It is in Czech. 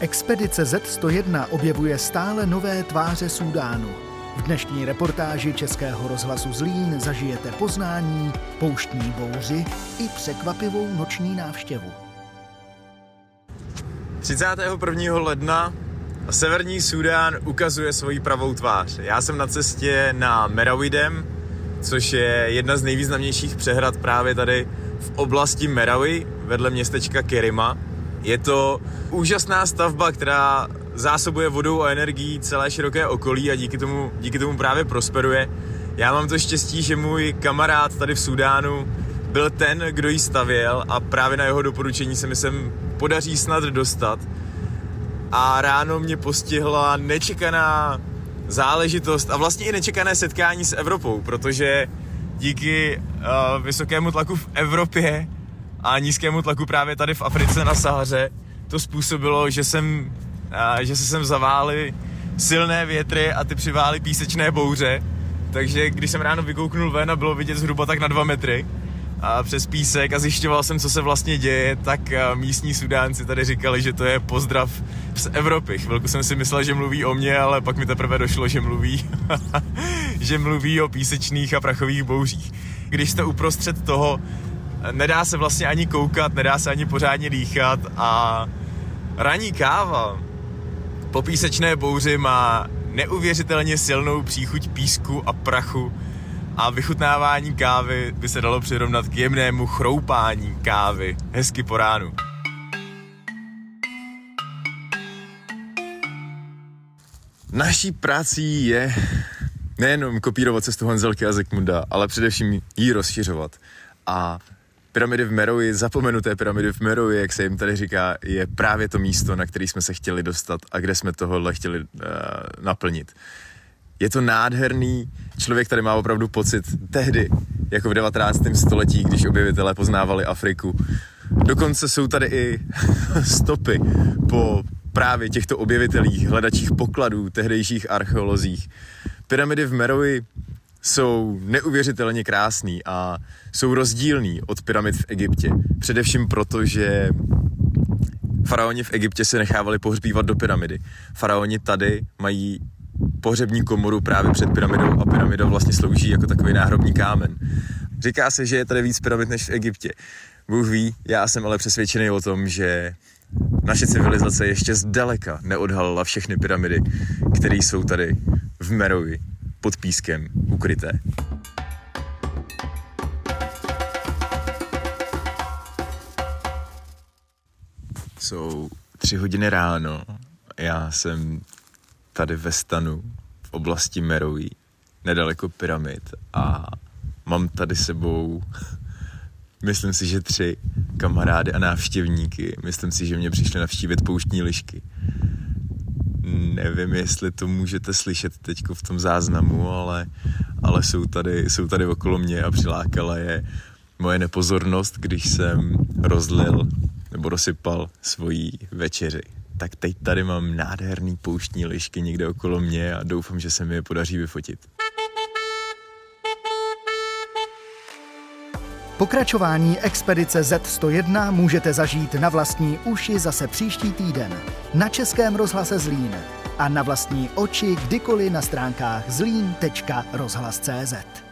Expedice Z101 objevuje stále nové tváře Súdánu. V dnešní reportáži Českého rozhlasu Zlín zažijete poznání, pouštní bouři i překvapivou noční návštěvu. 31. ledna Severní Súdán ukazuje svoji pravou tvář. Já jsem na cestě na Merawidem, což je jedna z nejvýznamnějších přehrad právě tady v oblasti Merawi, vedle městečka Kerima. Je to úžasná stavba, která zásobuje vodou a energií celé široké okolí a díky tomu, díky tomu právě prosperuje. Já mám to štěstí, že můj kamarád tady v Sudánu byl ten, kdo ji stavěl a právě na jeho doporučení se mi sem podaří snad dostat. A ráno mě postihla nečekaná záležitost a vlastně i nečekané setkání s Evropou, protože díky uh, vysokému tlaku v Evropě a nízkému tlaku právě tady v Africe na Sahaře to způsobilo, že jsem, uh, že se sem zavály silné větry a ty přivály písečné bouře, takže když jsem ráno vykouknul ven a bylo vidět zhruba tak na dva metry, a přes písek a zjišťoval jsem, co se vlastně děje, tak místní sudánci tady říkali, že to je pozdrav z Evropy. Chvilku jsem si myslel, že mluví o mně, ale pak mi teprve došlo, že mluví, že mluví o písečných a prachových bouřích. Když jste uprostřed toho, nedá se vlastně ani koukat, nedá se ani pořádně dýchat a ranní káva po písečné bouři má neuvěřitelně silnou příchuť písku a prachu, a vychutnávání kávy by se dalo přirovnat k jemnému chroupání kávy hezky po ránu. Naší prací je nejenom kopírovat cestu Hanzelky a Zekmunda, ale především ji rozšiřovat. A pyramidy v Meroji, zapomenuté pyramidy v Meroji, jak se jim tady říká, je právě to místo, na který jsme se chtěli dostat a kde jsme tohle chtěli uh, naplnit. Je to nádherný, člověk tady má opravdu pocit tehdy, jako v 19. století, když objevitelé poznávali Afriku. Dokonce jsou tady i stopy po právě těchto objevitelích, hledačích pokladů, tehdejších archeolozích. Pyramidy v Meroji jsou neuvěřitelně krásný a jsou rozdílný od pyramid v Egyptě. Především proto, že faraoni v Egyptě se nechávali pohřbívat do pyramidy. Faraoni tady mají pohřební komoru právě před pyramidou a pyramida vlastně slouží jako takový náhrobní kámen. Říká se, že je tady víc pyramid než v Egyptě. Bůh ví, já jsem ale přesvědčený o tom, že naše civilizace ještě zdaleka neodhalila všechny pyramidy, které jsou tady v Merovi pod pískem ukryté. Jsou tři hodiny ráno. Já jsem tady ve stanu v oblasti Meroví, nedaleko pyramid a mám tady sebou myslím si, že tři kamarády a návštěvníky. Myslím si, že mě přišli navštívit pouštní lišky. Nevím, jestli to můžete slyšet teď v tom záznamu, ale, ale jsou, tady, jsou tady okolo mě a přilákala je moje nepozornost, když jsem rozlil nebo rozsypal svoji večeři tak teď tady mám nádherný pouštní lišky někde okolo mě a doufám, že se mi je podaří vyfotit. Pokračování expedice Z101 můžete zažít na vlastní uši zase příští týden na Českém rozhlase Zlín a na vlastní oči kdykoliv na stránkách zlín.rozhlas.cz.